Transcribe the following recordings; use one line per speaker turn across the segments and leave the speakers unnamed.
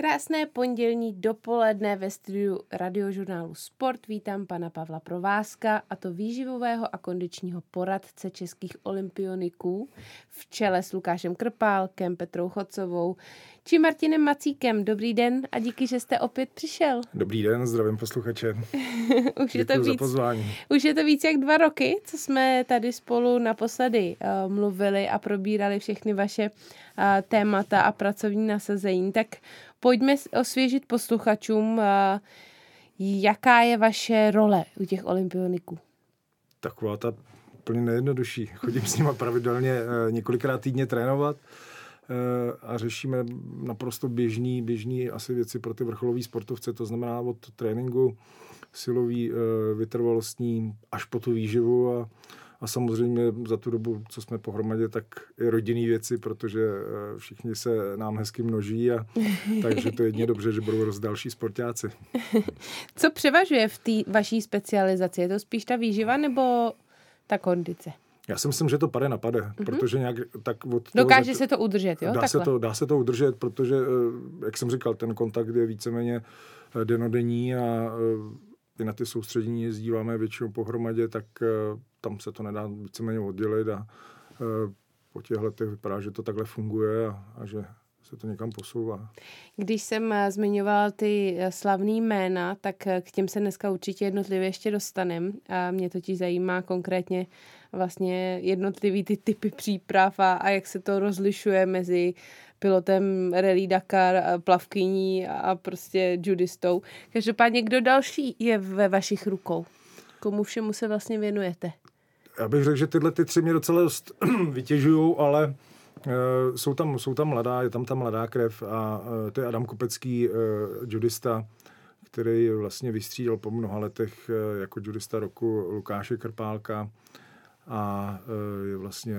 Krásné pondělní dopoledne ve studiu radiožurnálu Sport. Vítám pana Pavla Provázka a to výživového a kondičního poradce českých olympioniků v čele s Lukášem Krpálkem, Petrou Chocovou či Martinem Macíkem. Dobrý den a díky, že jste opět přišel.
Dobrý den, zdravím posluchače.
už, je to víc, už je to víc jak dva roky, co jsme tady spolu naposledy uh, mluvili a probírali všechny vaše témata a pracovní nasazení. Tak pojďme osvěžit posluchačům, jaká je vaše role u těch olympioniků.
Taková ta úplně nejjednodušší. Chodím s nima pravidelně e, několikrát týdně trénovat e, a řešíme naprosto běžný, běžný asi věci pro ty vrcholové sportovce, to znamená od tréninku silový, e, vytrvalostní až po tu výživu a a samozřejmě za tu dobu, co jsme pohromadě, tak i rodinný věci, protože eh, všichni se nám hezky množí a takže to je jedně dobře, že budou roz další sportáci.
Co převažuje v té vaší specializaci? Je to spíš ta výživa nebo ta kondice?
Já si myslím, že to pade na pade, mm-hmm. protože nějak tak od
Dokáže toho, se to udržet, jo?
Dá se to, dá se to udržet, protože, eh, jak jsem říkal, ten kontakt je víceméně eh, denodenní a i na ty soustředění jezdíváme většinou pohromadě, tak tam se to nedá víceméně oddělit a e, po těch letech vypadá, že to takhle funguje a, a že se to někam posouvá.
Když jsem e, zmiňoval ty e, slavný jména, tak k těm se dneska určitě jednotlivě ještě dostanem. A mě totiž zajímá konkrétně vlastně jednotlivý ty typy příprav a, a jak se to rozlišuje mezi pilotem Rally Dakar, plavkyní a prostě judistou. Každopádně, kdo další je ve vašich rukou? Komu všemu se vlastně věnujete?
Já bych řekl, že tyhle ty tři mě docela dost vytěžují, ale uh, jsou, tam, jsou tam mladá, je tam ta mladá krev a uh, to je Adam Kopecký, uh, judista, který vlastně vystřídal po mnoha letech uh, jako judista roku Lukáše Krpálka a je vlastně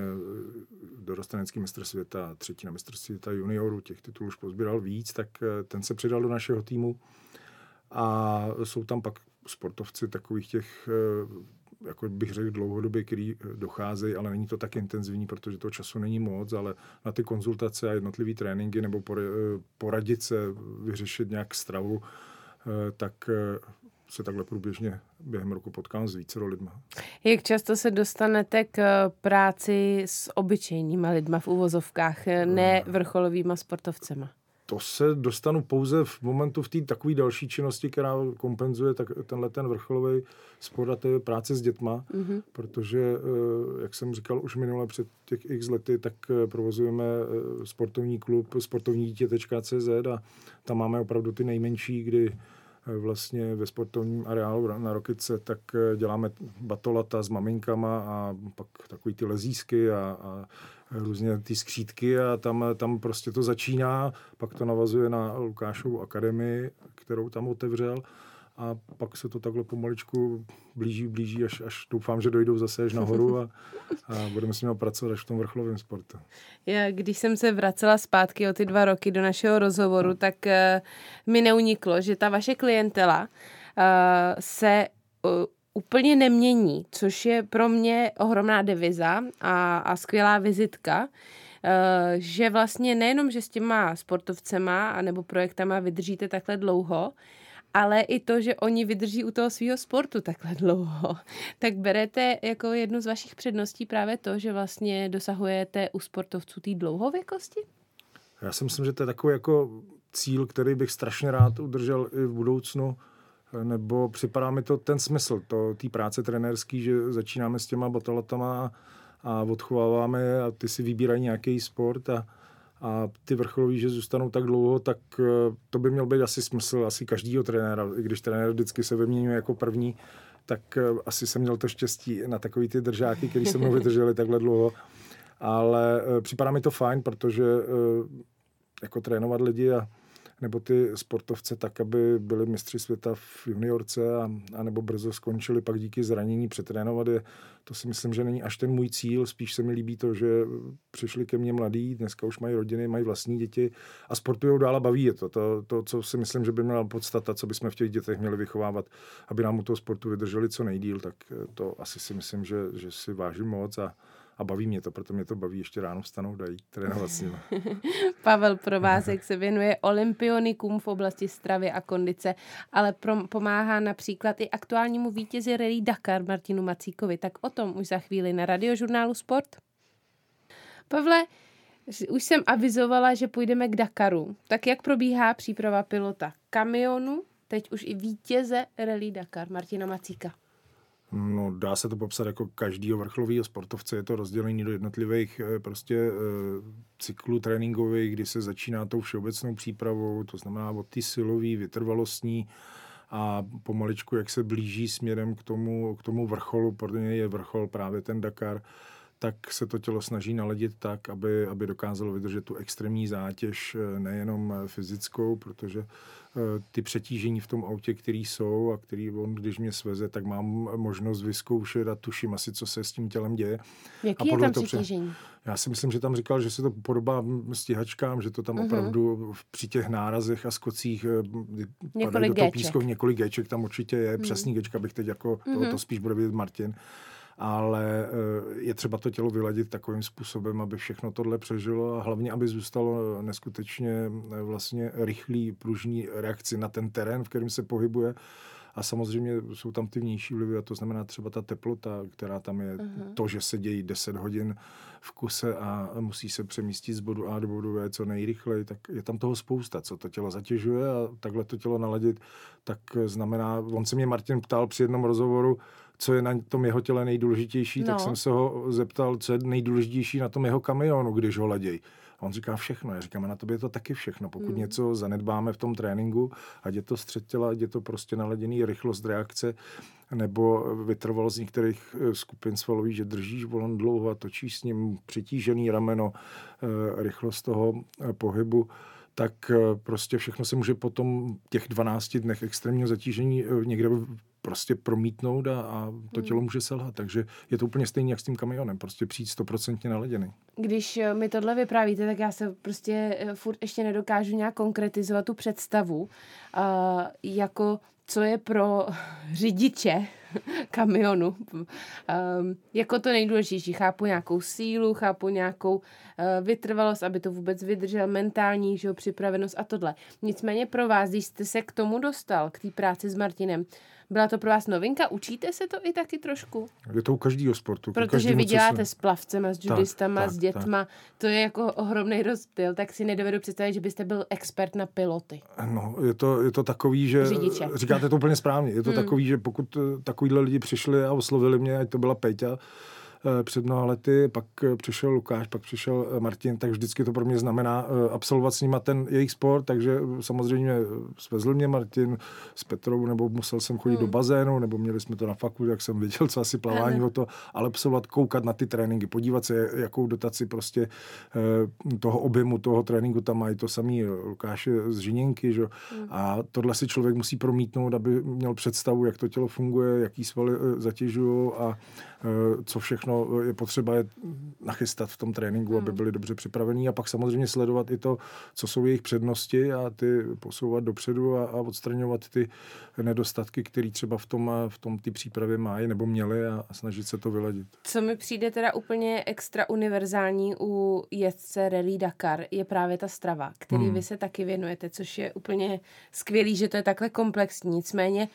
dorostenecký mistr světa, třetí na mistr světa juniorů, těch titulů už pozbíral víc, tak ten se přidal do našeho týmu. A jsou tam pak sportovci takových těch jako bych řekl dlouhodobě, který eh, docházejí, ale není to tak intenzivní, protože toho času není moc, ale na ty konzultace a jednotlivé tréninky nebo eh, poradit se, vyřešit nějak stravu, eh, tak se takhle průběžně během roku potkám s více lidma.
Jak často se dostanete k práci s obyčejnýma lidma v uvozovkách, ne vrcholovýma sportovcema?
To se dostanu pouze v momentu v té takové další činnosti, která kompenzuje tak, tenhle ten vrcholový sport a to je práce s dětma, mm-hmm. protože, eh, jak jsem říkal už minule před těch x lety, tak eh, provozujeme eh, sportovní klub sportovní dítě.cz a tam máme opravdu ty nejmenší, kdy vlastně ve sportovním areálu na Rokice, tak děláme batolata s maminkama a pak takový ty lezísky a, a různě ty skřídky a tam, tam prostě to začíná, pak to navazuje na Lukášovu akademii, kterou tam otevřel a pak se to takhle pomaličku blíží, blíží, až, až doufám, že dojdou zase až nahoru a, a budeme s nimi pracovat až v tom vrcholovém sportu.
Já, když jsem se vracela zpátky o ty dva roky do našeho rozhovoru, tak uh, mi neuniklo, že ta vaše klientela uh, se uh, úplně nemění, což je pro mě ohromná deviza a, a skvělá vizitka, že vlastně nejenom, že s těma sportovcema nebo projektama vydržíte takhle dlouho, ale i to, že oni vydrží u toho svého sportu takhle dlouho. Tak berete jako jednu z vašich předností právě to, že vlastně dosahujete u sportovců té dlouhověkosti?
Já si myslím, že to je takový jako cíl, který bych strašně rád udržel i v budoucnu nebo připadá mi to ten smysl, to té práce trenérský, že začínáme s těma batalatama a odchováváme a ty si vybírají nějaký sport a, a ty vrcholoví, že zůstanou tak dlouho, tak eh, to by měl být asi smysl asi každýho trenéra, i když trenér vždycky se vyměňuje jako první, tak eh, asi jsem měl to štěstí na takový ty držáky, který se mnou vydrželi takhle dlouho. Ale eh, připadá mi to fajn, protože jako trénovat lidi a nebo ty sportovce tak, aby byli mistři světa v juniorce a, a nebo brzo skončili pak díky zranění přetrénovat je, to si myslím, že není až ten můj cíl, spíš se mi líbí to, že přišli ke mně mladí, dneska už mají rodiny, mají vlastní děti a sportují dál a baví je to. to. To, co si myslím, že by měla podstata, co bychom v těch dětech měli vychovávat, aby nám u toho sportu vydrželi co nejdíl, tak to asi si myslím, že, že si vážím moc a, a baví mě to, proto mě to baví ještě ráno vstanout a jít trénovat s nimi.
Pavel Provázek se věnuje olympionikům v oblasti stravy a kondice, ale pro, pomáhá například i aktuálnímu vítězi Rally Dakar Martinu Macíkovi. Tak o tom už za chvíli na radiožurnálu Sport. Pavle, už jsem avizovala, že půjdeme k Dakaru. Tak jak probíhá příprava pilota kamionu, teď už i vítěze Rally Dakar Martina Macíka?
No, dá se to popsat jako každýho vrcholového sportovce. Je to rozdělení do jednotlivých eh, prostě e, cyklů tréninkových, kdy se začíná tou všeobecnou přípravou, to znamená od ty silový, vytrvalostní a pomaličku, jak se blíží směrem k tomu, k tomu vrcholu, pro něj je vrchol právě ten Dakar, tak se to tělo snaží naladit tak, aby, aby dokázalo vydržet tu extrémní zátěž, eh, nejenom fyzickou, protože Eh, ty přetížení v tom autě, který jsou a který on, když mě sveze, tak mám možnost vyzkoušet a tuším asi, co se s tím tělem děje.
Jaký
a
je tam přetížení?
Já si myslím, že tam říkal, že se to podobá stíhačkám, že to tam uh-huh. opravdu při těch nárazech a skocích
eh, několik do toho písku,
několik géček tam určitě je. Uh-huh. Přesný géčka bych teď jako, uh-huh. to, to spíš bude vidět Martin ale eh, je třeba to tělo vyladit takovým způsobem, aby všechno tohle přežilo a hlavně, aby zůstalo neskutečně eh, vlastně rychlý, pružný reakci na ten terén, v kterém se pohybuje. A samozřejmě jsou tam ty vnější vlivy, a to znamená třeba ta teplota, která tam je, uh-huh. to, že se dějí 10 hodin v kuse a musí se přemístit z bodu A do bodu B co nejrychleji, tak je tam toho spousta, co to tělo zatěžuje a takhle to tělo naladit, tak znamená, on se mě Martin ptal při jednom rozhovoru, co je na tom jeho těle nejdůležitější, no. tak jsem se ho zeptal, co je nejdůležitější na tom jeho kamionu, když ho laděj. A on říká všechno. Já říkám, na tobě je to taky všechno. Pokud hmm. něco zanedbáme v tom tréninku, ať je to střed těla, ať je to prostě naladěný rychlost reakce, nebo vytrvalo z některých eh, skupin svalových, že držíš volant dlouho a točíš s ním přitížený rameno, eh, rychlost toho eh, pohybu, tak prostě všechno se může potom těch 12 dnech extrémního zatížení někde prostě promítnout a, a to tělo hmm. může selhat. Takže je to úplně stejné jak s tím kamionem, prostě přijít stoprocentně naleděný.
Když eh, mi tohle vyprávíte, tak já se prostě eh, furt ještě nedokážu nějak konkretizovat tu představu, uh, jako co je pro řidiče kamionu um, jako to nejdůležitější. Chápu nějakou sílu, chápu nějakou uh, vytrvalost, aby to vůbec vydržel, mentální že, připravenost a tohle. Nicméně pro vás, když jste se k tomu dostal, k té práci s Martinem, byla to pro vás novinka? Učíte se to i taky trošku?
Je to u každého sportu.
Protože vy děláte se... s plavcema, s judistama, tak, s dětma. Tak. To je jako ohromný rozptyl, tak si nedovedu představit, že byste byl expert na piloty.
No, je to, je to takový, že...
Řidiče.
Říkáte to úplně správně. Je to hmm. takový, že pokud eh, takovýhle lidi přišli a oslovili mě, ať to byla Peťa, před mnoha lety, pak eh, přišel Lukáš, pak přišel eh, Martin, tak vždycky to pro mě znamená absolvovat s nima ten jejich sport, takže samozřejmě svezl mě Martin s Petrou, nebo musel jsem chodit hmm. do bazénu, nebo měli jsme to na faku, jak jsem viděl, co asi plavání o to, ale absolvovat, koukat na ty tréninky, podívat se, jakou dotaci prostě toho objemu toho tréninku tam mají, to samý Lukáš z Žiněnky, že? Hmm. a tohle si člověk musí promítnout, aby měl představu, jak to tělo funguje, jaký svaly zatěžují a co všechno je potřeba je nachystat v tom tréninku, hmm. aby byli dobře připravení a pak samozřejmě sledovat i to, co jsou jejich přednosti a ty posouvat dopředu a, a odstraňovat ty nedostatky, které třeba v tom, v tom ty přípravě mají nebo měli a, a snažit se to vyladit.
Co mi přijde teda úplně extra univerzální u jezdce Rally Dakar je právě ta strava, který hmm. vy se taky věnujete, což je úplně skvělý, že to je takhle komplexní. Nicméně,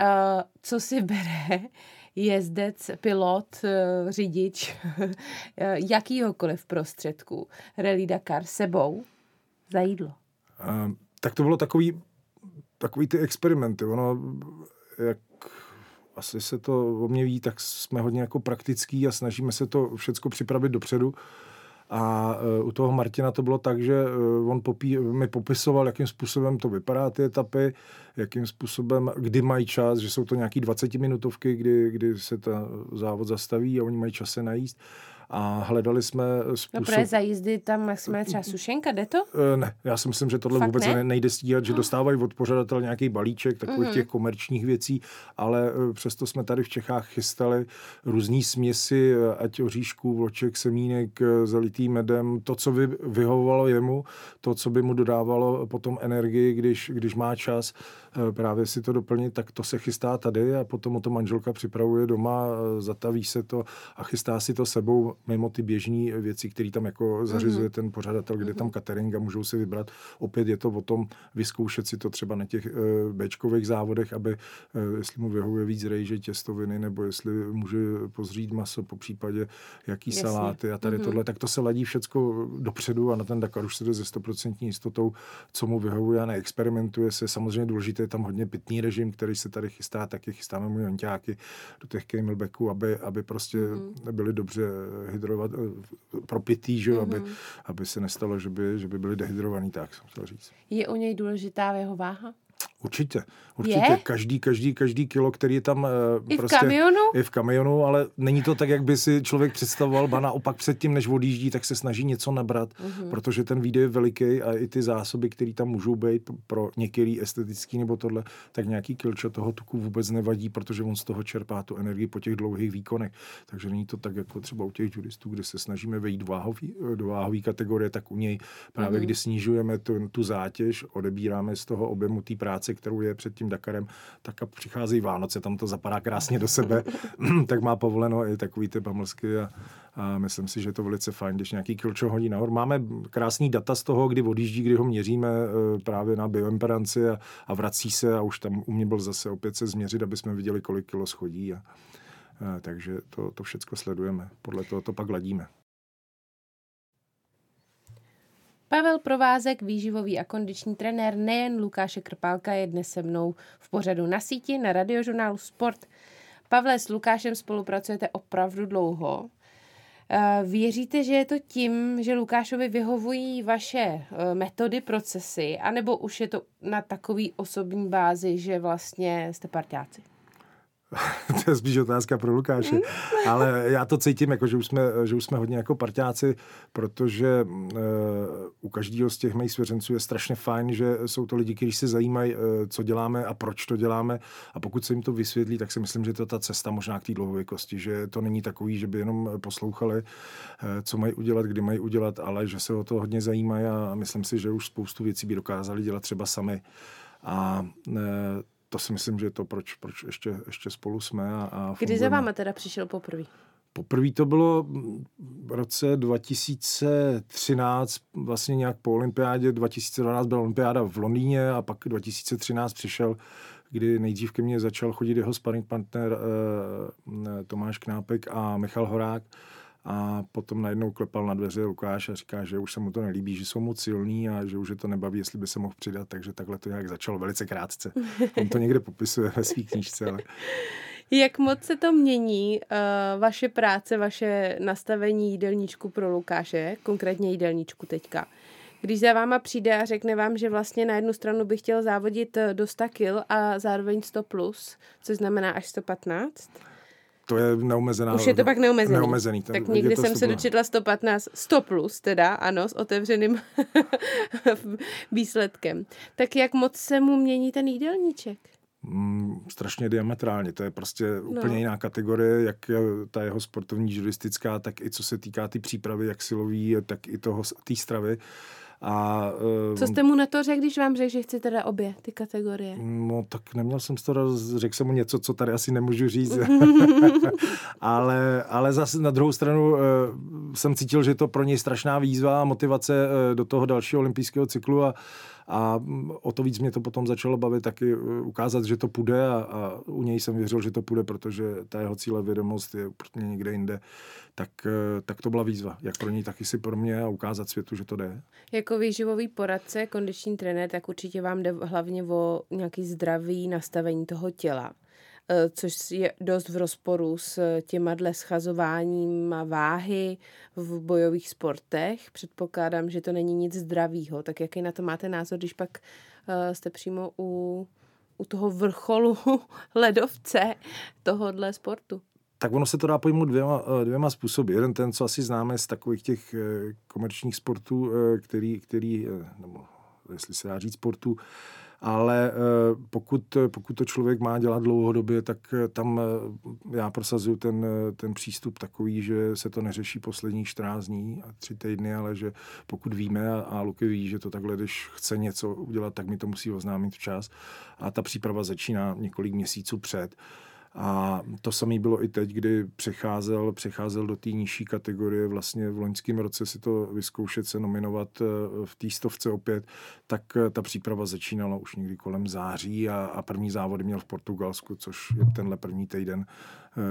uh, co si bere jezdec, pilot, eh, řidič eh, jakýhokoliv prostředku Rally Dakar sebou za jídlo?
Tak to bylo takový, takový ty experimenty. Ono, jak asi se to o mě ví, tak jsme hodně jako praktický a snažíme se to všechno připravit dopředu. A e, u toho Martina to bylo tak, že e, on popí, mi popisoval, jakým způsobem to vypadá, ty etapy, jakým způsobem, kdy mají čas, že jsou to nějaký 20 minutovky, kdy, kdy se ta závod zastaví a oni mají čas se najíst a hledali jsme způsob...
No pro za jízdy tam maximálně třeba sušenka, jde to?
E, ne, já si myslím, že tohle Fakt vůbec ne? nejde stíhat, že dostávají od pořadatel nějaký balíček takových mm-hmm. těch komerčních věcí, ale e, přesto jsme tady v Čechách chystali různé směsi, e, ať oříšků, vloček, semínek, zalitý medem, to, co by vyhovovalo jemu, to, co by mu dodávalo potom energii, když, když má čas právě si to doplnit, tak to se chystá tady a potom o to manželka připravuje doma, zataví se to a chystá si to sebou mimo ty běžné věci, které tam jako zařizuje mm-hmm. ten pořadatel, kde mm-hmm. tam catering a můžou si vybrat. Opět je to o tom vyzkoušet si to třeba na těch uh, Bčkových závodech, aby uh, jestli mu vyhovuje víc rejže, těstoviny, nebo jestli může pozřít maso, po případě jaký Jasně. saláty a tady mm-hmm. tohle, tak to se ladí všecko dopředu a na ten Dakar už se jde ze 100% jistotou, co mu vyhovuje a neexperimentuje se. Samozřejmě důležité je tam hodně pitný režim, který se tady chystá, taky chystáme mu jonťáky do těch camelbacků, aby, aby prostě mm. byli dobře hydrovat, eh, propitý, že, mm-hmm. aby, aby se nestalo, že by, že by byli dehydrovaný, tak jsem chtěl říct.
Je u něj důležitá jeho váha?
Určitě, určitě. Je? Každý, každý, každý kilo, který je tam
I prostě... v kamionu?
Je v kamionu, ale není to tak, jak by si člověk představoval. Ba naopak předtím, než odjíždí, tak se snaží něco nabrat, uh-huh. protože ten výdej je veliký a i ty zásoby, které tam můžou být pro některý estetický nebo tohle, tak nějaký kilčo toho tuku vůbec nevadí, protože on z toho čerpá tu energii po těch dlouhých výkonech. Takže není to tak, jako třeba u těch judistů, kde se snažíme vejít váhový, do váhové kategorie, tak u něj právě uh-huh. kdy snižujeme tu, tu zátěž, odebíráme z toho objemu té práce, kterou je před tím Dakarem, tak a přicházejí Vánoce, tam to zapadá krásně do sebe, tak má povoleno i takový ty pamlsky a, a myslím si, že je to velice fajn, když nějaký kilčo hodí nahoru. Máme krásný data z toho, kdy odjíždí, kdy ho měříme e, právě na bioimpedanci a, a vrací se a už tam u mě byl zase opět se změřit, aby jsme viděli, kolik kilo schodí. A, a, takže to, to všechno sledujeme. Podle toho to pak ladíme.
Pavel Provázek, výživový a kondiční trenér nejen Lukáše Krpálka, je dnes se mnou v pořadu na síti na radiožurnálu Sport. Pavle, s Lukášem spolupracujete opravdu dlouho. Eh, věříte, že je to tím, že Lukášovi vyhovují vaše eh, metody, procesy, anebo už je to na takový osobní bázi, že vlastně jste parťáci?
to je spíš otázka pro Lukáše. Ale já to cítím, jako, že, už jsme, že už jsme hodně jako parťáci, protože uh, u každého z těch mých svěřenců je strašně fajn, že jsou to lidi, kteří se zajímají, uh, co děláme a proč to děláme. A pokud se jim to vysvětlí, tak si myslím, že to je ta cesta možná k té dlouhověkosti, že to není takový, že by jenom poslouchali, uh, co mají udělat, kdy mají udělat, ale že se o to hodně zajímají a myslím si, že už spoustu věcí by dokázali dělat třeba sami. A to si myslím, že je to, proč, proč ještě, ještě spolu jsme. A, a
Kdy za váma teda přišel poprvé?
Poprvé to bylo v roce 2013, vlastně nějak po olympiádě, 2012 byla olympiáda v Londýně a pak 2013 přišel, kdy nejdřív ke mně začal chodit jeho sparring partner eh, Tomáš Knápek a Michal Horák a potom najednou klepal na dveře Lukáš a říká, že už se mu to nelíbí, že jsou moc silný a že už je to nebaví, jestli by se mohl přidat, takže takhle to nějak začalo velice krátce. On to někde popisuje ve své knížce, ale...
Jak moc se to mění uh, vaše práce, vaše nastavení jídelníčku pro Lukáše, konkrétně jídelníčku teďka? Když za váma přijde a řekne vám, že vlastně na jednu stranu by chtěl závodit eh, do 100 kg a zároveň 100 plus, což znamená až 115?
To je neomezená.
Už je to pak neomezený.
neomezený ten,
tak někdy jsem se dočetla 115, 100 plus teda, ano, s otevřeným výsledkem. Tak jak moc se mu mění ten jídelníček?
Mm, strašně diametrálně. To je prostě no. úplně jiná kategorie, jak ta jeho sportovní juristická, tak i co se týká ty přípravy, jak silový, tak i toho té stravy. A,
Co jste mu na to řekl, když vám řekl, že chci teda obě ty kategorie?
No tak neměl jsem z toho, řekl jsem mu něco, co tady asi nemůžu říct. ale, ale zase na druhou stranu uh, jsem cítil, že to pro něj strašná výzva a motivace uh, do toho dalšího olympijského cyklu a a o to víc mě to potom začalo bavit taky ukázat, že to půjde a, a u něj jsem věřil, že to půjde, protože ta jeho cíle vědomost je úplně někde jinde. Tak, tak to byla výzva, jak pro něj, tak i si pro mě a ukázat světu, že to jde.
Jako výživový poradce, kondiční trenér, tak určitě vám jde hlavně o nějaký zdravý nastavení toho těla. Eh, což je dost v rozporu s těma dle schazováním váhy v bojových sportech. Předpokládám, že to není nic zdravýho. Tak jaký na to máte názor, když pak eh, jste přímo u, u toho vrcholu ledovce tohohle sportu?
Tak ono se to dá pojmout dvěma, eh, dvěma způsoby. Jeden ten, co asi známe z takových těch komerčních sportů, který, který nebo jestli se dá říct sportu, ale eh, pokud, pokud to člověk má dělat dlouhodobě, tak eh, tam eh, já prosazuju ten, ten přístup takový, že se to neřeší posledních 14 dní a tři týdny, ale že pokud víme a, a Luky ví, že to takhle, když chce něco udělat, tak mi to musí oznámit včas a ta příprava začíná několik měsíců před. A to samé bylo i teď, kdy přecházel, přecházel do té nižší kategorie, vlastně v loňském roce si to vyzkoušet se nominovat eh, v té stovce opět, tak eh, ta příprava začínala už někdy kolem září a, a první závody měl v Portugalsku, což je tenhle první týden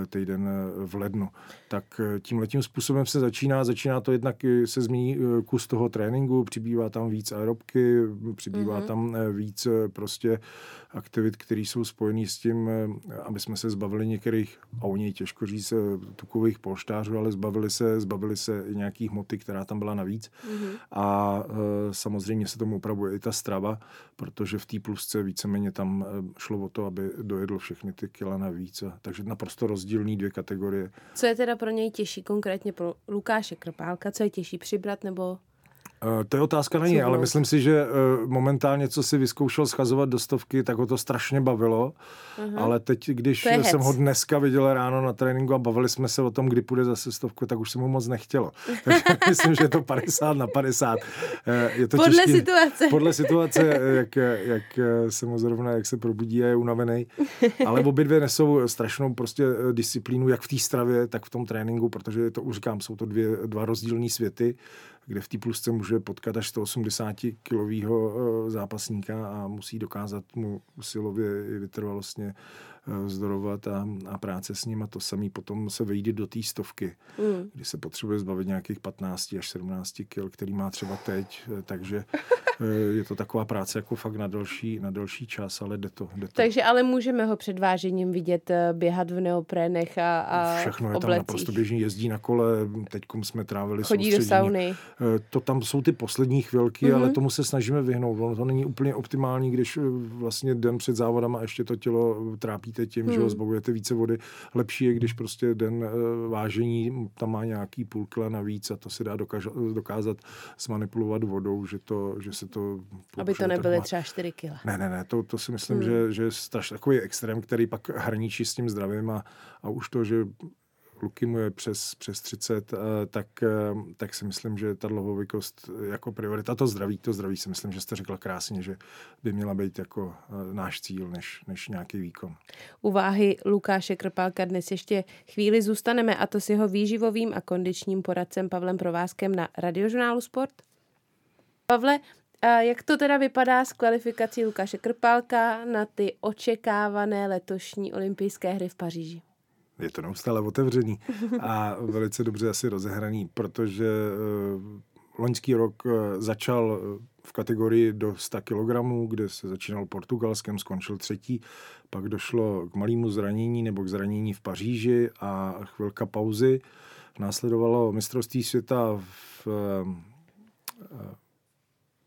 týden eh, v lednu. Tak eh, tím letím způsobem se začíná. Začíná to jednak se změní kus toho tréninku, přibývá tam víc aerobky, přibývá mm-hmm. tam víc prostě aktivit, které jsou spojené s tím, aby jsme se zbavili některých, a oni těžko říct, tukových polštářů, ale zbavili se, zbavili se i nějakých hmoty, která tam byla navíc. Mm-hmm. A samozřejmě se tomu upravuje i ta strava, protože v té plusce víceméně tam šlo o to, aby dojedl všechny ty kila navíc. Takže naprosto rozdílný dvě kategorie.
Co je teda pro něj těžší, konkrétně pro Lukáše Krpálka? Co je těžší, přibrat nebo
to je otázka na něj, ale myslím si, že uh, momentálně, co si vyzkoušel schazovat do stovky, tak ho to strašně bavilo. Uh-huh. Ale teď, když jsem hec. ho dneska viděl ráno na tréninku a bavili jsme se o tom, kdy půjde zase stovku, tak už se mu moc nechtělo. Takže myslím, že je to 50 na 50. Uh,
je to podle těžký, situace.
Podle situace, jak, jak se mu zrovna, jak se probudí a je unavený. Ale obě dvě nesou strašnou prostě disciplínu, jak v té stravě, tak v tom tréninku, protože to už říkám, jsou to dvě, dva rozdílné světy kde v té plusce může potkat až 180 kilového eh, zápasníka a musí dokázat mu silově i vytrvalostně vzdorovat a, a práce s ním a to samý potom se vejde do té stovky, mm. kdy se potřebuje zbavit nějakých 15 až 17 kil, který má třeba teď, eh, takže eh, je to taková práce jako fakt na další, na další čas, ale jde to, jde to.
Takže ale můžeme ho před vážením vidět eh, běhat v neoprénech a, a
Všechno je
tam
naprosto běžný, jezdí na kole, teď jsme trávili
Chodí do sauny.
To tam jsou ty poslední chvilky, mm-hmm. ale tomu se snažíme vyhnout. Ono to není úplně optimální, když vlastně den před závodama ještě to tělo trápí trápíte tím, hmm. že ho hmm. zbavujete více vody. Lepší je, když prostě den uh, vážení tam má nějaký půl kila navíc a to se dá dokaž, dokázat zmanipulovat vodou, že, to, že se to...
Aby to nebyly třeba 4 kila.
Ne, ne, ne, to, to si myslím, hmm. že, že je strašně takový extrém, který pak hraničí s tím zdravím a, a už to, že Luky mu je přes, přes 30, eh, tak, eh, tak si myslím, že ta dlouhověkost jako priorita, to zdraví, to zdraví si myslím, že jste řekla krásně, že by měla být jako eh, náš cíl, než, než nějaký výkon.
U váhy Lukáše Krpálka dnes ještě chvíli zůstaneme a to s jeho výživovým a kondičním poradcem Pavlem Provázkem na radiožurnálu Sport. Pavle, jak to teda vypadá s kvalifikací Lukáše Krpálka na ty očekávané letošní olympijské hry v Paříži?
Je to neustále otevřený a velice dobře asi rozehraný, protože uh, loňský rok uh, začal eh, v kategorii do 100 kg, kde se začínal Portugalskem, skončil třetí, pak došlo k malému zranění nebo k zranění v Paříži a chvilka pauzy. Následovalo mistrovství světa v,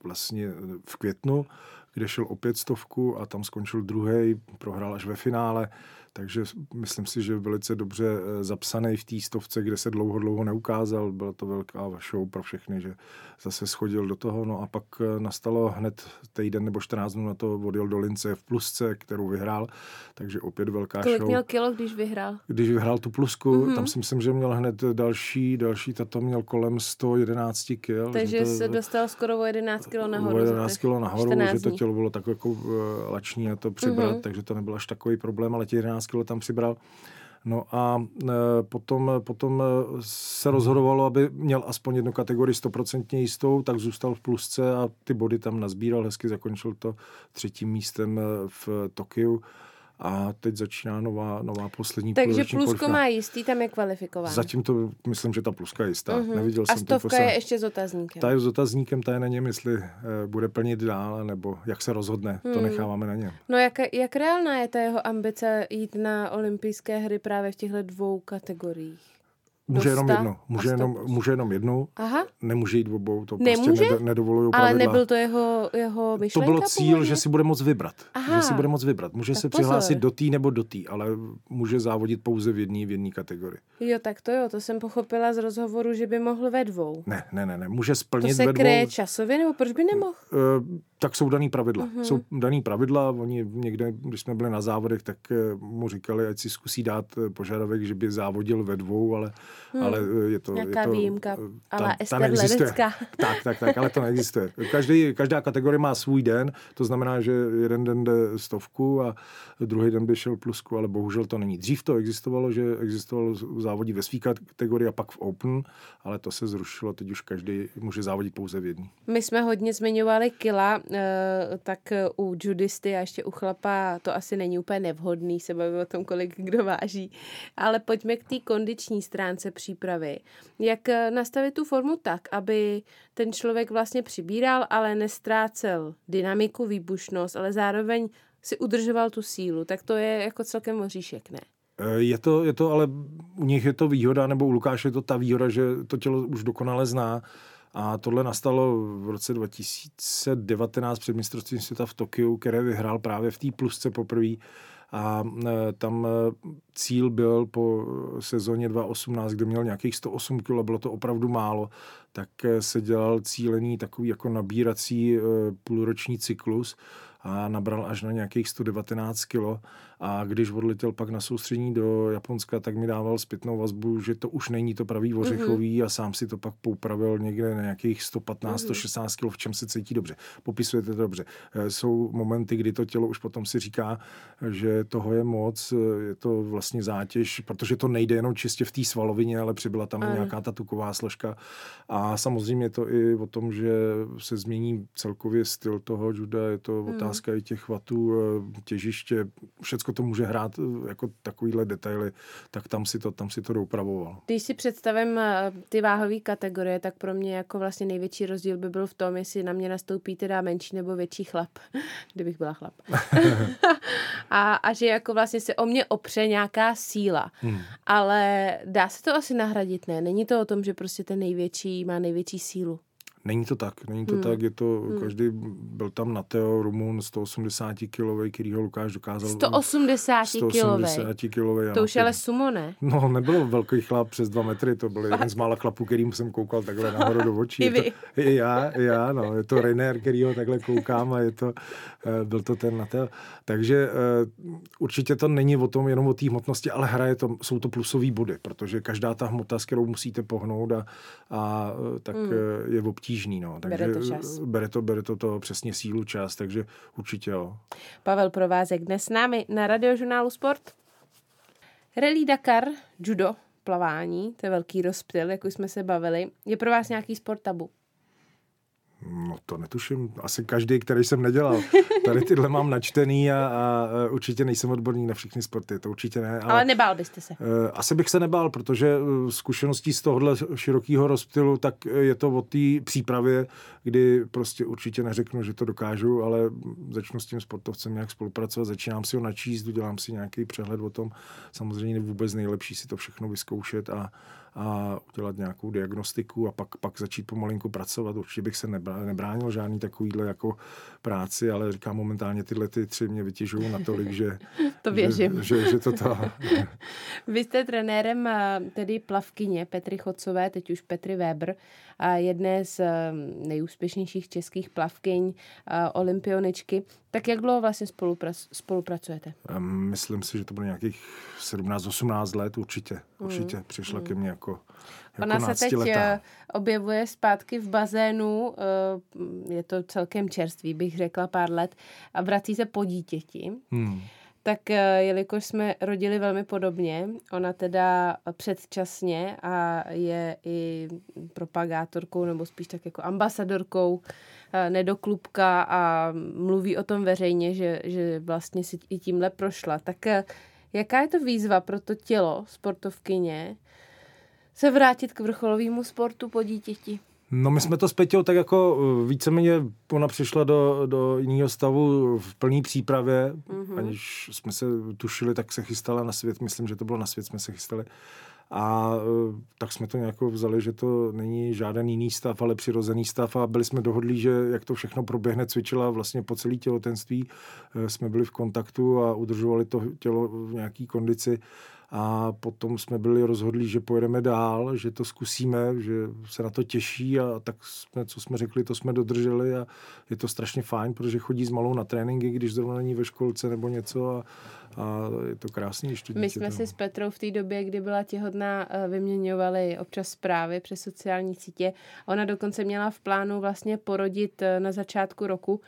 vlastně v květnu, kde šel opět stovku a tam skončil druhý, prohrál až ve finále takže myslím si, že velice dobře eh, zapsaný v té stovce, kde se dlouho, dlouho neukázal. Byla to velká show pro všechny, že zase schodil do toho. No a pak eh, nastalo hned týden nebo 14 dnů na to odjel do Lince v plusce, kterou vyhrál. Takže opět velká
Kolik
show.
měl kilo, když vyhrál?
Když vyhrál tu plusku, mm-hmm. tam si myslím, že měl hned další, další tato měl kolem 111 kg.
Takže to, se dostal skoro o 11 kg nahoru.
O 11 kg nahoru, že to tělo bylo tak jako uh, lační na to přibrat, mm-hmm. takže to nebyl až takový problém, ale těch 11 kg tam přibral. No a e, potom, potom e, se rozhodovalo, aby měl aspoň jednu kategorii stoprocentně jistou, tak zůstal v plusce a ty body tam nazbíral, hezky zakončil to třetím místem v Tokiu a teď začíná nová, nová poslední
Takže plusko má jistý, tam je kvalifikován.
Zatím to myslím, že ta pluska je jistá. Uh-huh. Neviděl
a jsem stovka je ještě s otazníkem.
Ta je s otazníkem, ta je na něm, jestli uh, bude plnit dál, nebo jak se rozhodne, hmm. to necháváme na něm.
No jak, jak reálná je ta jeho ambice jít na olympijské hry právě v těchto dvou kategoriích?
Může jenom jedno. Může jenom, může jenom jednu.
Aha.
Nemůže jít obou. To
Nemůže?
prostě ned, nedovolují
Ale nebyl to jeho, jeho myšlenka?
To bylo cíl, původně? že si bude moct vybrat. Aha. Že si bude moct vybrat. Může tak se pozor. přihlásit do té nebo do té, ale může závodit pouze v jedné v jedné kategorii.
Jo, tak to jo, to jsem pochopila z rozhovoru, že by mohl ve dvou.
Ne, ne, ne, ne. může splnit
to se
ve
kryje časově, nebo proč by nemohl? Uh,
tak jsou daný pravidla. Uh-huh. Jsou daný pravidla, oni někde, když jsme byli na závodech, tak uh, mu říkali, ať si zkusí dát uh, požadavek, že by závodil ve dvou, ale hmm. ale je to...
Nějaká
je to,
výjimka, ale Ester Ledecká.
Tak, tak, tak, ale to neexistuje. Každý, každá kategorie má svůj den, to znamená, že jeden den jde stovku a druhý den by šel plusku, ale bohužel to není. Dřív to existovalo, že existovalo závodí ve svý kategorii a pak v Open, ale to se zrušilo, teď už každý může závodit pouze v jedné.
My jsme hodně zmiňovali kila, eh, tak u judisty a ještě u chlapa to asi není úplně nevhodný se bavit o tom, kolik kdo váží. Ale pojďme k té kondiční stránce přípravy. Jak eh, nastavit tu formu tak, aby ten člověk vlastně přibíral, ale nestrácel dynamiku, výbušnost, ale zároveň si udržoval tu sílu. Tak to je jako celkem oříšek, ne?
Eh, je to, je to, ale u nich je to výhoda, nebo u Lukáše je to ta výhoda, že to tělo už dokonale zná. A tohle nastalo v roce 2019 před mistrovstvím světa v Tokiu, které vyhrál právě v té plusce poprvé. A e, tam e, cíl byl po sezóně 2018, kde měl nějakých 108 kg, bylo to opravdu málo, tak e, se dělal cílený takový jako nabírací půlroční cyklus a nabral až na nějakých 119 kg a když odletěl pak na soustřední do Japonska, tak mi dával zpětnou vazbu, že to už není to pravý ořechový mm-hmm. a sám si to pak poupravil někde na nějakých 115, mm-hmm. 116 kg, v čem se cítí dobře. Popisujete to dobře. Eh, jsou momenty, kdy to tělo už potom si říká, že toho je moc, eh, je to vlastně zátěž, protože to nejde jenom čistě v té svalovině, ale přibyla tam mm. nějaká ta tuková složka. A samozřejmě je to i o tom, že se změní celkově styl toho juda, je to mm. otázka i těch vatů, eh, těžiště, všecko Rusko to může hrát eh, jako takovýhle detaily, tak tam si to, tam si to doupravoval.
Když si představím eh, ty váhové kategorie, tak pro mě jako vlastně největší rozdíl by byl v tom, jestli na mě nastoupí teda menší nebo větší chlap, kdybych byla chlap. a, a že jako vlastně se o mě opře nějaká síla. Hmm. Ale dá se to asi nahradit, ne? Není to o tom, že prostě ten největší má největší sílu.
Není to tak, není to hmm. tak, je to, hmm. každý byl tam na Teo Rumun 180 kilový, který ho Lukáš dokázal.
180 kilový. 180
kilový.
To už ale sumo, ne?
No, nebylo velký chlap přes dva metry, to byl jeden z mála chlapů, kterým jsem koukal takhle nahoru do očí.
I vy.
To, I já, i já, no, je to René, který ho takhle koukám a je to, uh, byl to ten na Teo. Takže uh, určitě to není o tom, jenom o té hmotnosti, ale hraje to, jsou to plusové body, protože každá ta hmota, s kterou musíte pohnout a, a tak hmm. je obtížná obtížný. No. Takže
bere to čas.
Bere to, bere to, to přesně sílu, čas, takže určitě jo.
Pavel Provázek dnes s námi na radiožurnálu Sport. Rally Dakar, judo, plavání, to je velký rozptyl, jak už jsme se bavili. Je pro vás nějaký sport tabu?
No to netuším. Asi každý, který jsem nedělal. Tady tyhle mám načtený a, a určitě nejsem odborník na všechny sporty, to určitě ne.
Ale, ale nebál byste se?
Eh, asi bych se nebál, protože eh, zkušeností z tohohle širokého rozptylu, tak je to o té přípravě, kdy prostě určitě neřeknu, že to dokážu, ale začnu s tím sportovcem nějak spolupracovat, začínám si ho načíst, udělám si nějaký přehled o tom. Samozřejmě vůbec nejlepší si to všechno vyzkoušet a, a udělat nějakou diagnostiku a pak, pak začít pomalinku pracovat. Určitě bych se nebránil žádný takovýhle jako práci, ale říkám momentálně tyhle ty tři mě vytěžují natolik, že
to věřím.
Že, že, že to to...
Vy jste trenérem eh, tedy plavkyně Petry Chodcové, teď už Petry Weber, jedné z eh, nejúspěšnějších českých plavkyň, eh, olympioničky. Tak jak dlouho vlastně spolupracujete?
Myslím si, že to bylo nějakých 17-18 let určitě. Určitě mm. přišla mm. ke mně jako, jako
Ona se teď letá. objevuje zpátky v bazénu, je to celkem čerstvý, bych řekla pár let, a vrací se po dítěti. Hmm tak eh, jelikož jsme rodili velmi podobně, ona teda předčasně a je i propagátorkou nebo spíš tak jako ambasadorkou eh, nedoklubka a mluví o tom veřejně, že, že vlastně si i tímhle prošla. Tak eh, jaká je to výzva pro to tělo sportovkyně se vrátit k vrcholovému sportu po dítěti?
No my jsme to s Peťou tak jako eh, víceméně, ona přišla do, do jiného stavu v plné přípravě, mm-hmm. aniž jsme se tušili, tak se chystala na svět, myslím, že to bylo na svět, jsme se chystali. A eh, tak jsme to nějak vzali, že to není žádný jiný stav, ale přirozený stav a byli jsme dohodlí, že jak to všechno proběhne, cvičila vlastně po celé těhotenství. Eh, jsme byli v kontaktu a udržovali to tělo v nějaké kondici a potom jsme byli rozhodli, že pojedeme dál, že to zkusíme, že se na to těší a tak jsme, co jsme řekli, to jsme dodrželi a je to strašně fajn, protože chodí s malou na tréninky, když zrovna není ve školce nebo něco a, a je to krásný ještě.
My jsme si s Petrou v té době, kdy byla těhotná, eh, vyměňovali občas zprávy přes sociální sítě. Ona dokonce měla v plánu vlastně porodit eh, na začátku roku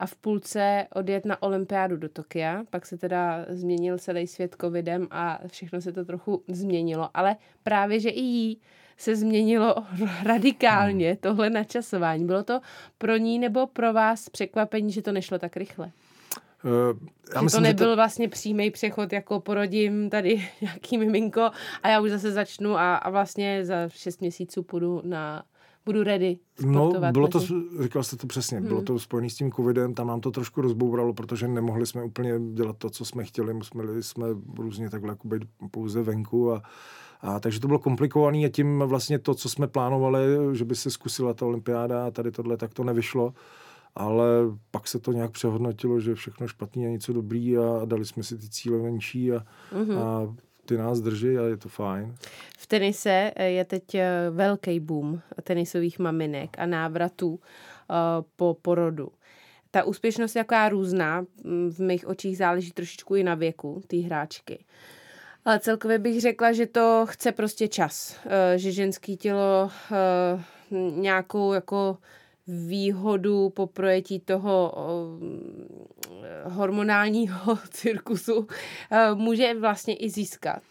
a v půlce odjet na olympiádu do Tokia. Pak se teda změnil celý svět covidem a všechno se to trochu změnilo. Ale právě, že i jí se změnilo radikálně hmm. tohle načasování. Bylo to pro ní nebo pro vás překvapení, že to nešlo tak rychle? Uh, já že myslím, to nebyl že to... vlastně přímý přechod, jako porodím tady nějaký miminko a já už zase začnu a, a vlastně za šest měsíců půjdu na budu ready
No, bylo to, říkal jste to přesně, hmm. bylo to spojené s tím covidem, tam nám to trošku rozbouralo, protože nemohli jsme úplně dělat to, co jsme chtěli, museli jsme různě takhle jako být pouze venku a, a takže to bylo komplikované a tím vlastně to, co jsme plánovali, že by se zkusila ta olympiáda a tady tohle, tak to nevyšlo. Ale pak se to nějak přehodnotilo, že všechno špatný a něco dobrý a dali jsme si ty cíle menší a, mm-hmm. a ty nás drží a je to fajn.
V tenise eh, je teď eh, velký boom tenisových maminek a návratů uh, po porodu. Ta úspěšnost je jaká různá, mm, v mých očích záleží trošičku i na věku té hráčky. Ale celkově bych řekla, že to chce prostě čas, že ženský tělo nějakou jako výhodu po projetí toho hormonálního cirkusu může vlastně i získat.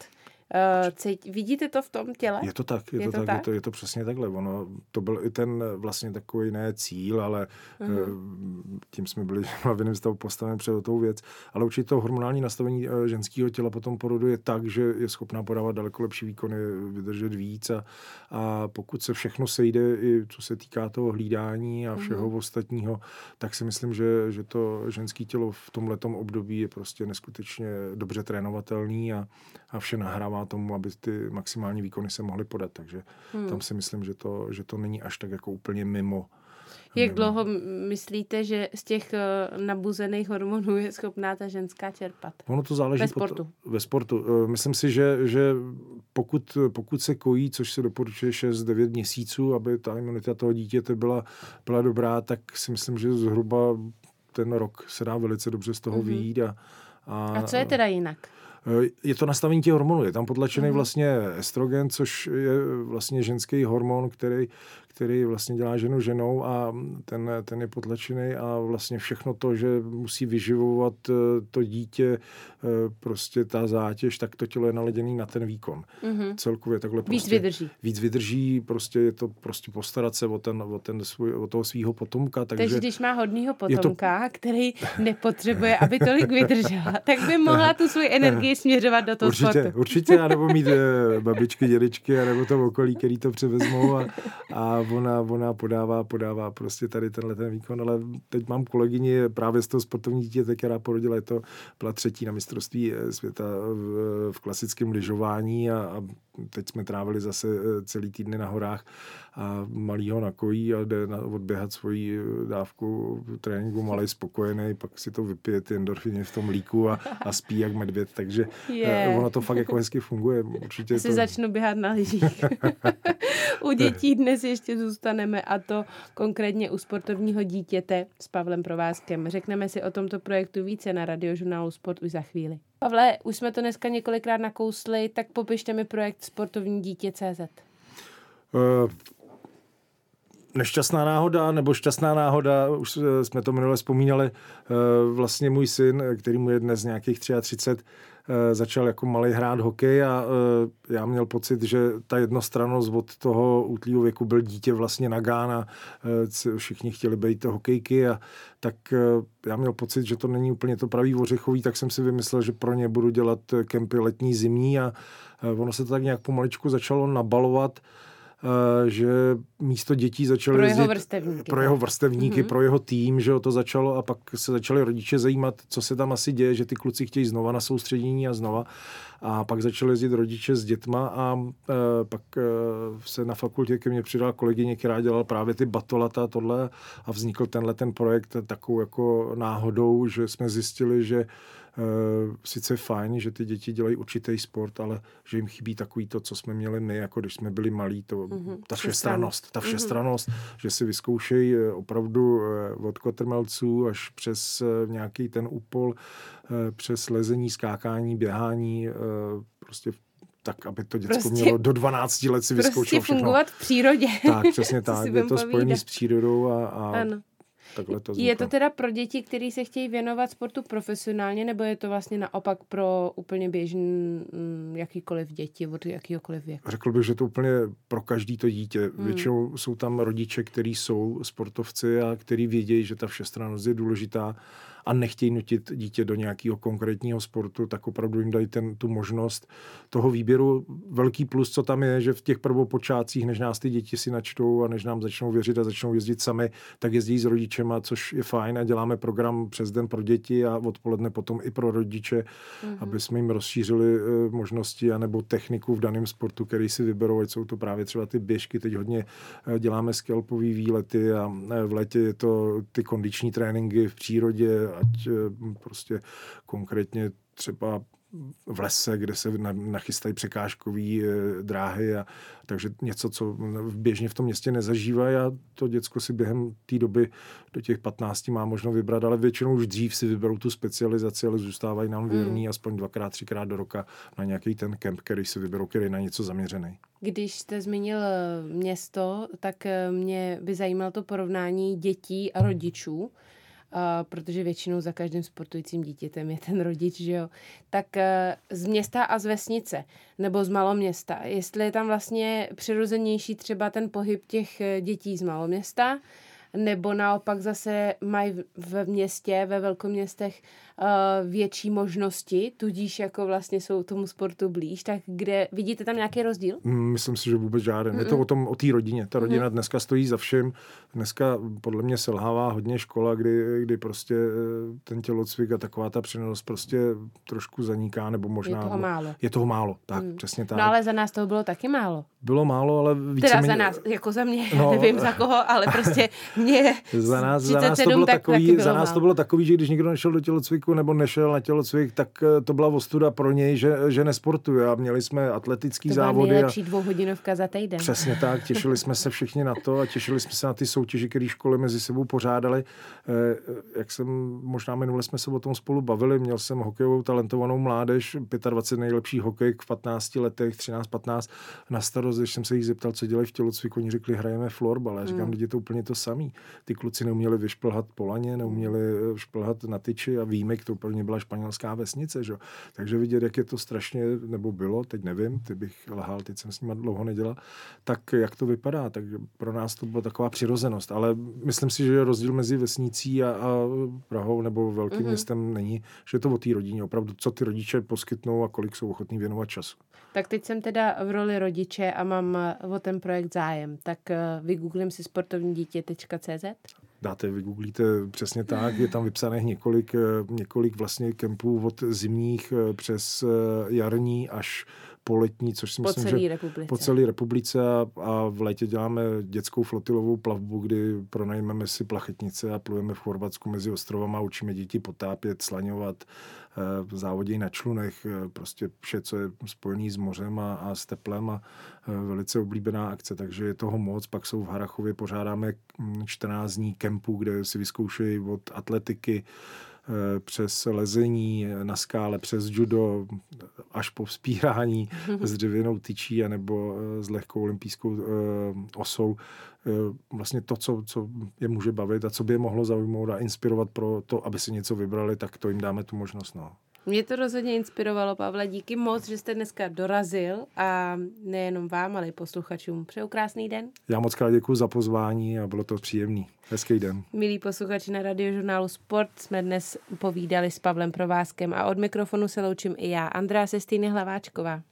Uh, cít, vidíte to v tom těle?
Je to tak, je, je to, to tak, tak? Je, to, je to přesně takhle. Ono, to byl i ten vlastně takový ne cíl, ale uh-huh. tím jsme byli v jiném stavu postaven před tou věc. Ale určitě to hormonální nastavení eh, ženského těla potom porodu je tak, že je schopná podávat daleko lepší výkony, vydržet víc a, a pokud se všechno sejde, i co se týká toho hlídání a všeho uh-huh. ostatního, tak si myslím, že, že to ženské tělo v tomhle období je prostě neskutečně dobře trénovatelný a, a vše nahrává tomu, aby ty maximální výkony se mohly podat. Takže hmm. tam si myslím, že to, že to není až tak jako úplně mimo.
Jak dlouho myslíte, že z těch eh, nabuzených hormonů je schopná ta ženská čerpat?
Ono to záleží ve
sportu.
Pot, ve sportu. Eh, myslím si, že, že pokud, pokud se kojí, což se doporučuje 6-9 měsíců, aby ta imunita toho dítěte byla, byla dobrá, tak si myslím, že zhruba ten rok se dá velice dobře z toho mm-hmm. výjít. A,
a, a co je teda jinak?
Eh, je to nastavení těch hormonů. Je tam potlačený mm. vlastně estrogen, což je vlastně ženský hormon, který, který vlastně dělá ženu ženou a ten, ten je potlačený a vlastně všechno to, že musí vyživovat eh, to dítě, eh, prostě ta zátěž, tak to tělo je naleděný na ten výkon. Mm-hmm. Celkově takhle
prostě, víc vydrží.
Víc vydrží, prostě je to prostě postarat se o, ten, o, ten svůj, o toho svého potomka. Takže,
takže když má hodného potomka, to... který nepotřebuje, aby tolik vydržela, tak by mohla tu svou energii směřovat do toho
určitě,
sportu.
Určitě, nebo mít eh, babičky, dědečky, nebo to okolí, který to převezmou a, a ona, ona podává, podává prostě tady tenhle ten výkon, ale teď mám kolegyni právě z toho sportovní dítě, která porodila, je to byla třetí na mistrovství eh, světa v, v klasickém lyžování a, a teď jsme trávili zase eh, celý týdny na horách a malý ho nakojí a jde na, odběhat svoji eh, dávku tréninku, malý spokojený, pak si to vypije ty endorfiny v tom líku a, a spí jak medvěd, takže yeah. ono to fakt jako hezky funguje. Určitě
si
to...
začnu běhat na lyžích. u dětí dnes ještě zůstaneme a to konkrétně u sportovního dítěte s Pavlem Provázkem. Řekneme si o tomto projektu více na radiožurnálu Sport už za chvíli. Pavle, už jsme to dneska několikrát nakousli, tak popište mi projekt Sportovní dítě CZ. Uh,
nešťastná náhoda, nebo šťastná náhoda, už jsme to minule vzpomínali, vlastně můj syn, který mu je dnes nějakých 33, začal jako malý hrát hokej a já měl pocit, že ta jednostrannost od toho útlýho věku byl dítě vlastně nagán a všichni chtěli být hokejky a tak já měl pocit, že to není úplně to pravý ořechový, tak jsem si vymyslel, že pro ně budu dělat kempy letní, zimní a ono se to tak nějak pomaličku začalo nabalovat, že místo dětí začaly
pro jeho vrstevníky.
Pro jeho vrstevníky, mm-hmm. pro jeho tým, že to začalo a pak se začali rodiče zajímat, co se tam asi děje, že ty kluci chtějí znova na soustředění a znova. A pak začali jezdit rodiče s dětma a e, pak e, se na fakultě ke mně přidala kolegyně, která dělala právě ty batolata a tohle a vznikl tenhle ten projekt takovou jako náhodou, že jsme zjistili, že sice fajn, že ty děti dělají určitý sport, ale že jim chybí takový to, co jsme měli my, jako když jsme byli malí, to, mm-hmm. ta všestranost, ta mhm. všestranost, mm-hmm. že si vyzkoušejí eh, opravdu eh, od kotrmelců až přes nějaký ten úpol, přes lezení, skákání, běhání, prostě tak, aby to děcko prostě, mělo do 12 let si vyzkoušelo prostě
všechno. fungovat v přírodě.
Tak, přesně tak. Je to spojené s přírodou a, a ano takhle to
Je to teda pro děti, kteří se chtějí věnovat sportu profesionálně, nebo je to vlastně naopak pro úplně běžný mm, jakýkoliv děti od jakýkoliv věku?
Řekl bych, že to úplně pro každý to dítě. Hmm. Většinou jsou tam rodiče, kteří jsou sportovci a kteří vědějí, že ta všestrannost je důležitá a nechtějí nutit dítě do nějakého konkrétního sportu, tak opravdu jim dají ten, tu možnost toho výběru. Velký plus, co tam je, že v těch prvopočátcích, než nás ty děti si načtou a než nám začnou věřit a začnou jezdit sami, tak jezdí s rodičema, což je fajn a děláme program přes den pro děti a odpoledne potom i pro rodiče, mm-hmm. aby jsme jim rozšířili uh, možnosti anebo techniku v daném sportu, který si vyberou, ať jsou to právě třeba ty běžky, teď hodně uh, děláme skelpový výlety a uh, v létě je to ty kondiční tréninky v přírodě, ať eh, prostě konkrétně třeba v lese, kde se nachystají překážkové eh, dráhy a takže něco, co běžně v tom městě nezažívají a to děcko si během té doby do těch 15 má možno vybrat, ale většinou už dřív si vyberou tu specializaci, ale zůstávají nám věrní mm. aspoň dvakrát, třikrát do roka na nějaký ten kemp, který si vyberou, který je na něco zaměřený.
Když jste zmínil eh, město, tak mě by zajímalo to porovnání dětí a rodičů protože většinou za každým sportujícím dítětem je ten rodič, že jo, tak uh, z města a z vesnice, nebo z maloměsta, jestli je tam vlastně přirozenější třeba ten pohyb těch eh, dětí z maloměsta, nebo naopak zase mají v městě, ve velkoměstech větší možnosti, tudíž jako vlastně jsou tomu sportu blíž, tak kde vidíte tam nějaký rozdíl?
Mm, myslím si, že vůbec žádný. Mm-mm. Je to o tom, o té rodině. Ta rodina mm-hmm. dneska stojí za všem. Dneska podle mě selhává hodně škola, kdy, kdy prostě eh, ten tělocvik a taková ta přenos prostě trošku zaniká, nebo možná... Je
toho málo.
Je toho málo, tak, mm. přesně tak.
No ale za nás toho bylo taky málo.
Bylo málo, ale
více Teda za nás, jako za mě, no, nevím za koho, ale prostě mě
za nás, za nás to bylo takový, za nás to bylo takový, že když někdo nešel do tělocviku nebo nešel na tělocvik, tak eh, to byla ostuda pro něj, že, že nesportuje a měli jsme atletický
to
závody.
To nejlepší dvouhodinovka za týden.
Přesně tak, těšili jsme se všichni na to a těšili jsme se na ty soutěže, které školy mezi sebou pořádali. Eh, jak jsem, možná minule jsme se o tom spolu bavili, měl jsem hokejovou talentovanou mládež, 25 nejlepší hokej v 15 letech, 13-15 na starost, když jsem se jich zeptal, co dělají v tělocviku, oni řekli, hrajeme florbal. Já říkám, hmm. je to úplně to samý. Ty kluci neuměli vyšplhat po laně, neuměli eh, šplhat na tyči a výjimek, to úplně byla španělská vesnice. Že? Takže vidět, jak je to strašně, nebo bylo, teď nevím, ty bych lhal, teď jsem s nimi dlouho nedělal, tak jak to vypadá. Tak pro nás to byla taková přirozenost. Ale myslím si, že rozdíl mezi vesnicí a, a Prahou nebo velkým mm-hmm. městem není, že je to o té rodině, opravdu, co ty rodiče poskytnou a kolik jsou ochotní věnovat času.
Tak teď jsem teda v roli rodiče a mám eh, o ten projekt zájem. Tak eh, vygooglím si sportovnídítě.cz
dáte, vygooglíte přesně tak, je tam vypsaných několik, eh, několik vlastně kempů od zimních přes jarní až po letní, což si
po
myslím,
celý
že
republice.
po celé republice a, a v létě děláme dětskou flotilovou plavbu, kdy pronajmeme si plachetnice a plujeme v Chorvatsku mezi ostrovama, učíme děti potápět, slaňovat, v závodě na člunech, eh, prostě vše, co je spojené s mořem a, a s teplem a eh, velice oblíbená akce, takže je toho moc. Pak jsou v Harachově, pořádáme 14 dní kempu, kde si vyzkoušejí od atletiky, Eh, přes lezení na skále, přes judo, až po vzpírání s dřevěnou tyčí anebo eh, s lehkou olympijskou eh, osou. Vlastně to, co, co je může bavit a co by je mohlo zaujmout a inspirovat pro to, aby si něco vybrali, tak to jim dáme tu možnost. No.
Mě to rozhodně inspirovalo, Pavle. Díky moc, že jste dneska dorazil a nejenom vám, ale i posluchačům. Přeju krásný den.
Já moc krát děkuji za pozvání a bylo to příjemný. Hezký den.
Milí posluchači na radiožurnálu Sport jsme dnes povídali s Pavlem Provázkem a od mikrofonu se loučím i já, Andrá Sestýny Hlaváčková.